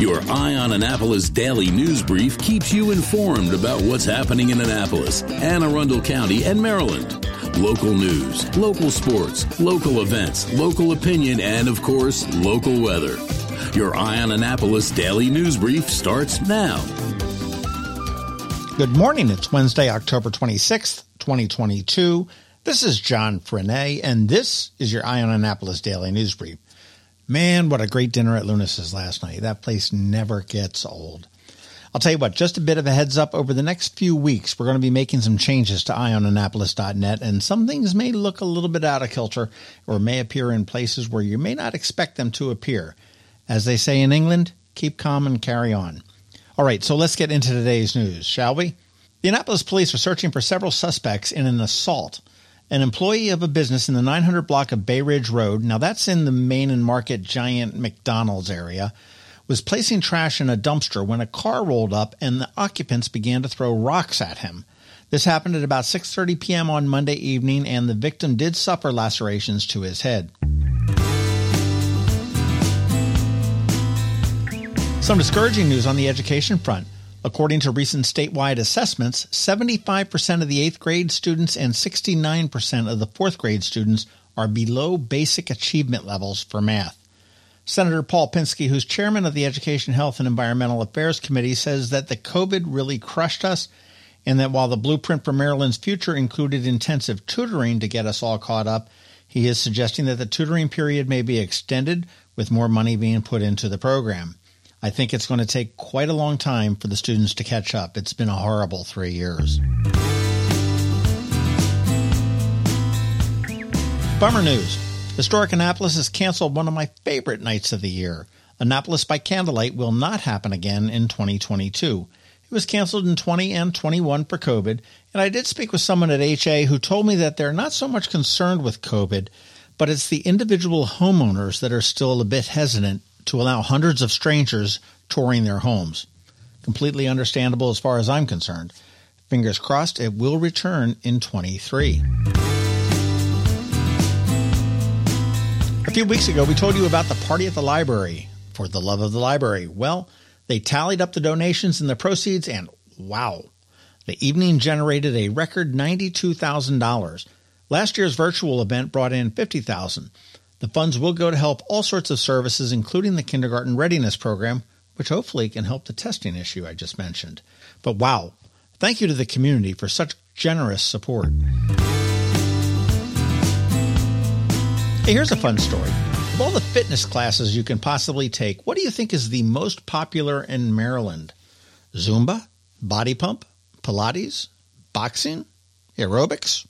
Your Eye on Annapolis daily news brief keeps you informed about what's happening in Annapolis, Anne Arundel County, and Maryland. Local news, local sports, local events, local opinion, and of course, local weather. Your Eye on Annapolis daily news brief starts now. Good morning. It's Wednesday, October 26th, 2022. This is John Frenaye, and this is your Eye on Annapolis daily news brief. Man, what a great dinner at Lunas's last night. That place never gets old. I'll tell you what, just a bit of a heads up over the next few weeks, we're going to be making some changes to eyeonannapolis.net, and some things may look a little bit out of kilter or may appear in places where you may not expect them to appear. As they say in England, keep calm and carry on. All right, so let's get into today's news, shall we? The Annapolis police are searching for several suspects in an assault an employee of a business in the 900 block of Bay Ridge Road, now that's in the Main and Market Giant McDonald's area, was placing trash in a dumpster when a car rolled up and the occupants began to throw rocks at him. This happened at about 6:30 p.m. on Monday evening and the victim did suffer lacerations to his head. Some discouraging news on the education front. According to recent statewide assessments, 75% of the 8th grade students and 69% of the 4th grade students are below basic achievement levels for math. Senator Paul Pinsky, who's chairman of the Education, Health, and Environmental Affairs Committee, says that the COVID really crushed us and that while the blueprint for Maryland's future included intensive tutoring to get us all caught up, he is suggesting that the tutoring period may be extended with more money being put into the program. I think it's going to take quite a long time for the students to catch up. It's been a horrible three years. Bummer news. Historic Annapolis has canceled one of my favorite nights of the year. Annapolis by Candlelight will not happen again in 2022. It was canceled in 20 and 21 for COVID, and I did speak with someone at HA who told me that they're not so much concerned with COVID, but it's the individual homeowners that are still a bit hesitant to allow hundreds of strangers touring their homes. Completely understandable as far as I'm concerned. Fingers crossed it will return in 23. A few weeks ago, we told you about the party at the library for the love of the library. Well, they tallied up the donations and the proceeds, and wow, the evening generated a record $92,000. Last year's virtual event brought in 50,000. The funds will go to help all sorts of services, including the kindergarten readiness program, which hopefully can help the testing issue I just mentioned. But wow, thank you to the community for such generous support. Hey, here's a fun story. Of all the fitness classes you can possibly take, what do you think is the most popular in Maryland? Zumba? Body pump? Pilates? Boxing? Aerobics?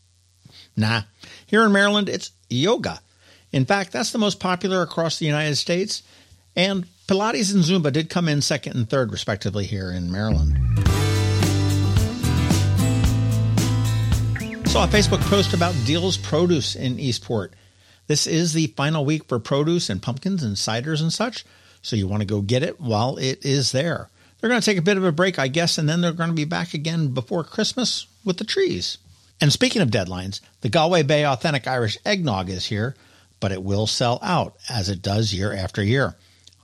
Nah. Here in Maryland, it's yoga. In fact, that's the most popular across the United States, and Pilates and Zumba did come in second and third, respectively, here in Maryland. Saw a Facebook post about Diehl's Produce in Eastport. This is the final week for produce and pumpkins and ciders and such, so you want to go get it while it is there. They're going to take a bit of a break, I guess, and then they're going to be back again before Christmas with the trees. And speaking of deadlines, the Galway Bay Authentic Irish Eggnog is here but it will sell out as it does year after year.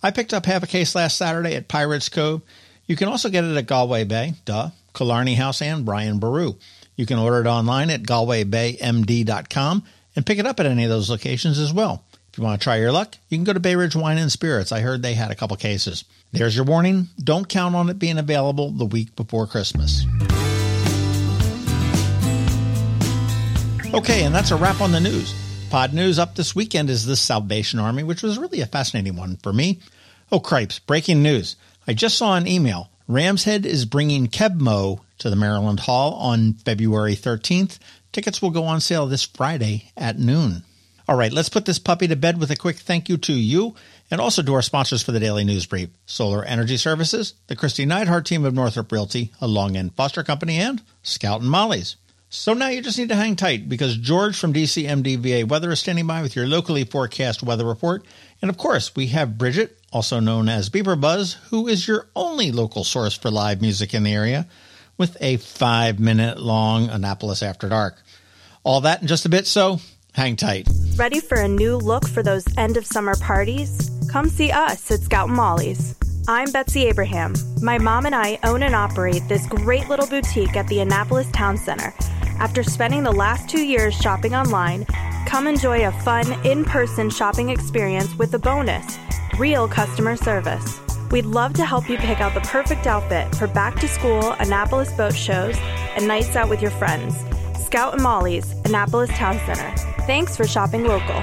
I picked up half a case last Saturday at Pirates Cove. You can also get it at Galway Bay, duh, Killarney House, and Brian Boru. You can order it online at galwaybaymd.com and pick it up at any of those locations as well. If you want to try your luck, you can go to Bay Ridge Wine and Spirits. I heard they had a couple cases. There's your warning. Don't count on it being available the week before Christmas. Okay, and that's a wrap on the news. Pod news up this weekend is the Salvation Army, which was really a fascinating one for me. Oh, cripes, breaking news. I just saw an email. Ram's Head is bringing Keb' Mo' to the Maryland Hall on February 13th. Tickets will go on sale this Friday at noon. All right, let's put this puppy to bed with a quick thank you to you and also to our sponsors for the Daily News Brief Solar Energy Services, the Kristi Neidhardt team of Northrop Realty, a Long and Foster Company, and Scout and Molly's. So now you just need to hang tight because George from DCMDVA Weather is standing by with your locally forecast weather report. And of course, we have Bridget, also known as BeeprBuzz, who is your only local source for live music in the area, with a five minute long Annapolis After Dark. All that in just a bit, so hang tight. Ready for a new look for those end of summer parties? Come see us at Scout Molly's. I'm Betsy Abraham. My mom and I own and operate this great little boutique at the Annapolis Town Center. After spending the last two years shopping online, come enjoy a fun, in person shopping experience with a bonus real customer service. We'd love to help you pick out the perfect outfit for back to school Annapolis boat shows and nights out with your friends. Scout and Molly's, Annapolis Town Center. Thanks for shopping local.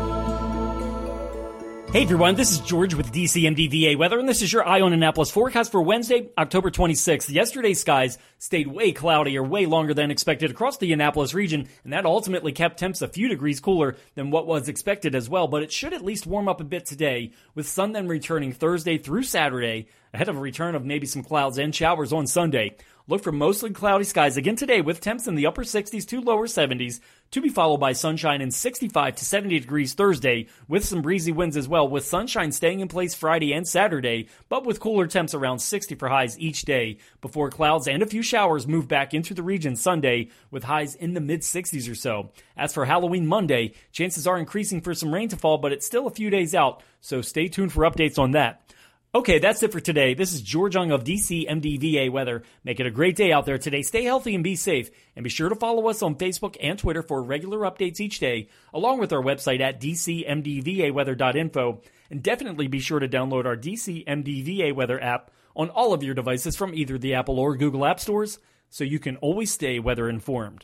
Hey everyone, this is George with DCMDVA Weather, and this is your Eye on Annapolis forecast for Wednesday, October 26th. Yesterday's skies stayed way cloudier, way longer than expected across the Annapolis region, and that ultimately kept temps a few degrees cooler than what was expected as well. But it should at least warm up a bit today, with sun then returning Thursday through Saturday, ahead of a return of maybe some clouds and showers on Sunday. Look for mostly cloudy skies again today with temps in the upper 60s to lower 70s, to be followed by sunshine and 65 to 70 degrees Thursday, with some breezy winds as well, with sunshine staying in place Friday and Saturday, but with cooler temps around 60 for highs each day, before clouds and a few showers move back into the region Sunday, with highs in the mid 60s or so. As for Halloween Monday, chances are increasing for some rain to fall, but it's still a few days out, so stay tuned for updates on that. Okay, that's it for today. This is George Young of DC MDVA Weather. Make it a great day out there today. Stay healthy and be safe. And be sure to follow us on Facebook and Twitter for regular updates each day, along with our website at dcmdvaweather.info. And definitely be sure to download our DC MDVA Weather app on all of your devices from either the Apple or Google App Stores so you can always stay weather informed.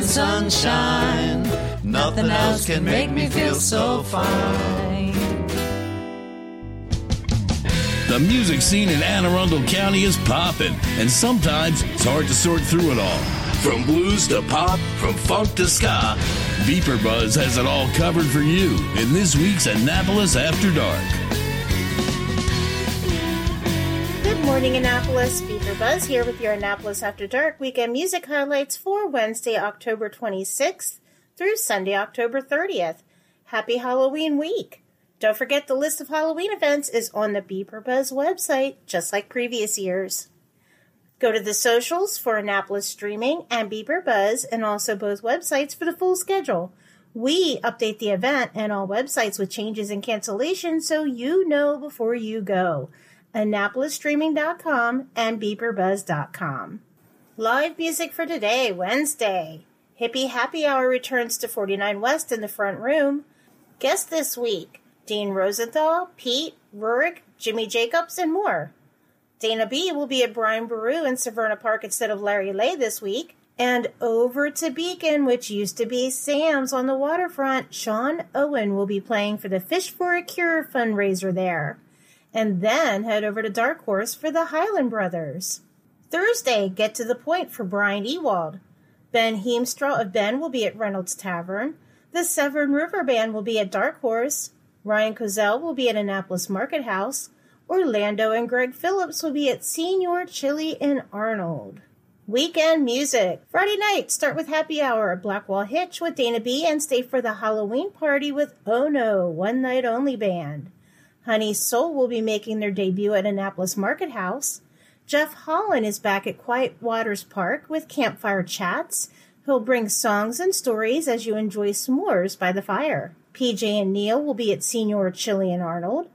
sunshine. Nothing else can make me feel so fine. The music scene in Anne Arundel County is popping, and sometimes it's hard to sort through it all. From blues to pop, from funk to ska, BeeprBuzz has it all covered for you in this week's Annapolis After Dark. Good morning, Annapolis. Buzz here with your Annapolis After Dark weekend music highlights for Wednesday, October 26th through Sunday, October 30th. Happy Halloween week! Don't forget the list of Halloween events is on the BeeprBuzz website, just like previous years. Go to the socials for Annapolis Streaming and BeeprBuzz, and also both websites for the full schedule. We update the event and all websites with changes and cancellations so you know before you go. AnnapolisStreaming.com and BeeprBuzz.com. Live music for today, Wednesday. Hippie Happy Hour returns to 49 West in the front room. Guest this week Dean Rosenthal, Pete, Rurik, Jimmy Jacobs, and more. Dana B will be at Brian Boru in Severna Park instead of Larry Lay this week. And over to Beacon, which used to be Sam's on the waterfront, Sean Owen will be playing for the Fish for a Cure fundraiser there. And then head over to Dark Horse for the Highland Brothers. Thursday, get to the point for Brian Ewald. Ben Heemstra of Ben will be at Reynolds Tavern. The Severn River Band will be at Dark Horse. Ryan Cozell will be at Annapolis Market House. Orlando and Greg Phillips will be at Señor Chile in Arnold. Weekend music. Friday night, start with happy hour at Blackwall Hitch with Dana B and stay for the Halloween party with Oh No, One Night Only Band. Honey Soul will be making their debut at Annapolis Market House. Jeff Holland is back at Quiet Waters Park with Campfire Chats. He'll bring songs and stories as you enjoy s'mores by the fire. PJ and Neil will be at Señor Chile and Arnold.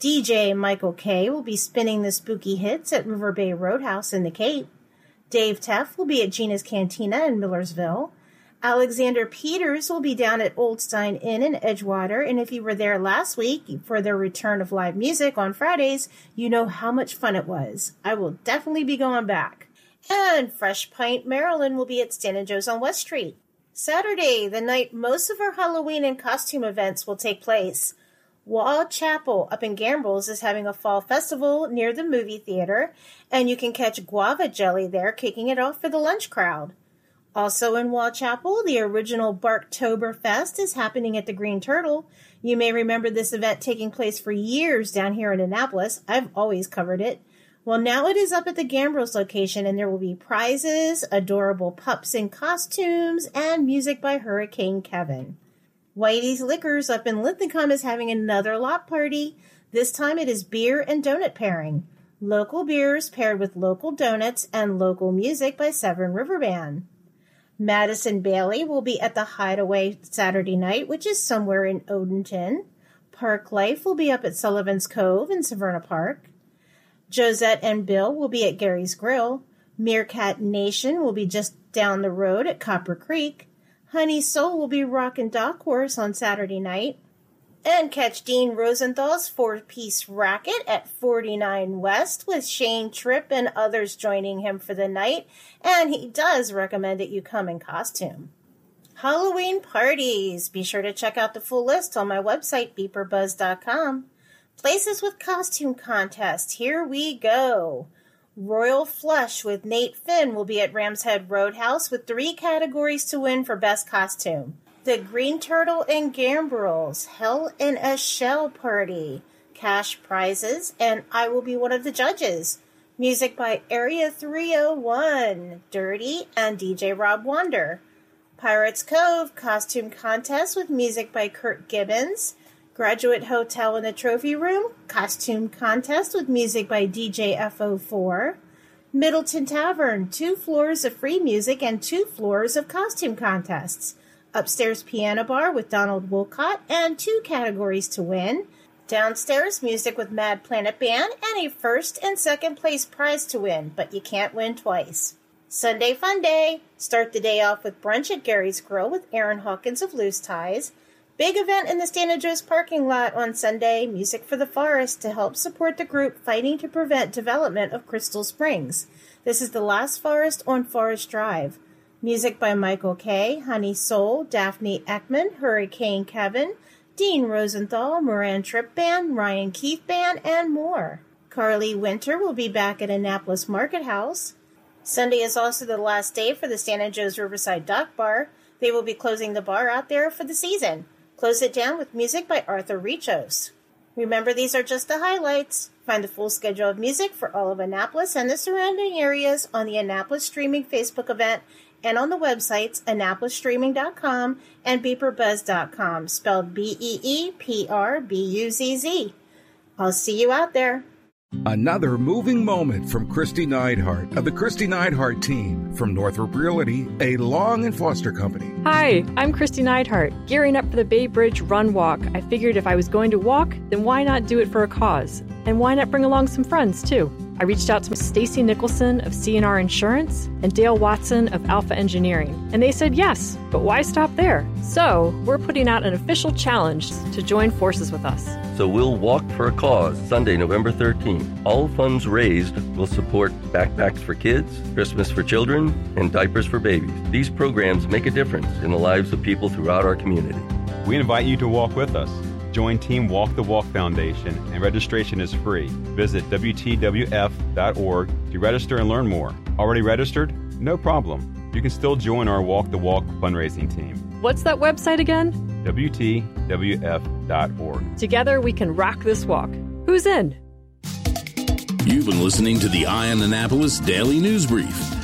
DJ Michael K will be spinning the spooky hits at River Bay Roadhouse in the Cape. Dave Teff will be at Gina's Cantina in Millersville. Alexander Peters will be down at Old Stein Inn in Edgewater, and if you were there last week for their return of live music on Fridays, you know how much fun it was. I will definitely be going back. And Fresh Pint Maryland will be at Stan and Joe's on West Street. Saturday, the night most of our Halloween and costume events will take place. Waugh Chapel up in Gambrills is having a fall festival near the movie theater, and you can catch guava jelly there kicking it off for the lunch crowd. Also in Waugh Chapel, the original Barktoberfest is happening at the Green Turtle. You may remember this event taking place for years down here in Annapolis. I've always covered it. Well, now it is up at the Gambrills location, and there will be prizes, adorable pups in costumes, and music by Hurricane Kevin. Whitey's Liquors up in Linthicum is having another lot party. This time it is beer and donut pairing. Local beers paired with local donuts and local music by Severn River Band. Madison Bailey will be at the Hideaway Saturday night, which is somewhere in Odenton. Park Life will be up at Sullivan's Cove in Severna Park. Josette and Bill will be at Gary's Grill. Meerkat Nation will be just down the road at Copper Creek. Honey Soul will be rocking Dark Horse on Saturday night. And catch Dean Rosenthal's four piece racket at 49 West with Shane Tripp and others joining him for the night. And he does recommend that you come in costume. Halloween parties. Be sure to check out the full list on my website, beeprbuzz.com. Places with costume contest. Here we go. Royal Flush with Nate Finn will be at Rams Head Roadhouse with three categories to win for Best Costume. The Green Turtle and Gambrills, Hell in a Shell Party, cash prizes, and I will be one of the judges. Music by Area 301, Dirty, and DJ Rob Wander. Pirates Cove Costume Contest with music by Kurt Gibbons. Graduate Hotel in the Trophy Room, Costume Contest with music by DJ FO4. Middleton Tavern, two floors of free music and two floors of costume contests. Upstairs Piano Bar with Donald Wolcott and two categories to win. Downstairs music with Mad Planet Band and a first and second place prize to win, but you can't win twice. Sunday Fun Day. Start the day off with brunch at Gary's Grill with Aaron Hawkins of Loose Ties. Big event in the Stan Joe's parking lot on Sunday, Music for the Forest, to help support the group fighting to prevent development of Crystal Springs. This is the last forest on Forest Drive. Music by Michael Kay, Honey Soul, Daphne Ekman, Hurricane Kevin, Dean Rosenthal, Moran Tripp Band, Ryan Keith Band, and more. Carly Winter will be back at Annapolis Market House. Sunday is also the last day for the Stan Joe's Riverside Dock Bar. They will be closing the bar out there for the season. Close it down with music by Arthur Richos. Remember, these are just the highlights. Find the full schedule of music for all of Annapolis and the surrounding areas on the Annapolis Streaming Facebook event and on the websites annapolisstreaming.com and beeprbuzz.com, spelled B E E P R B U Z Z. I'll see you out there. Another moving moment from Kristi Neidhardt of the Kristi Neidhardt team from Northrop Realty, a Long and Foster company. Hi, I'm Kristi Neidhardt. Gearing up for the Bay Bridge Run Walk, I figured if I was going to walk, then why not do it for a cause? And why not bring along some friends too? I reached out to Stacy Nicholson of CNR Insurance and Dale Watson of Alpha Engineering, and they said yes, but why stop there? So, we're putting out an official challenge to join forces with us. So we'll walk for a cause Sunday, November 13th. All funds raised will support backpacks for kids, Christmas for children, and diapers for babies. These programs make a difference in the lives of people throughout our community. We invite you to walk with us. Join Team Walk the Walk Foundation, and registration is free. Visit WTWF.org to register and learn more. Already registered? No problem. You can still join our Walk the Walk fundraising team. What's that website again? WTWF.org. Together we can rock this walk. Who's in? You've been listening to the Eye on Annapolis Daily News Brief.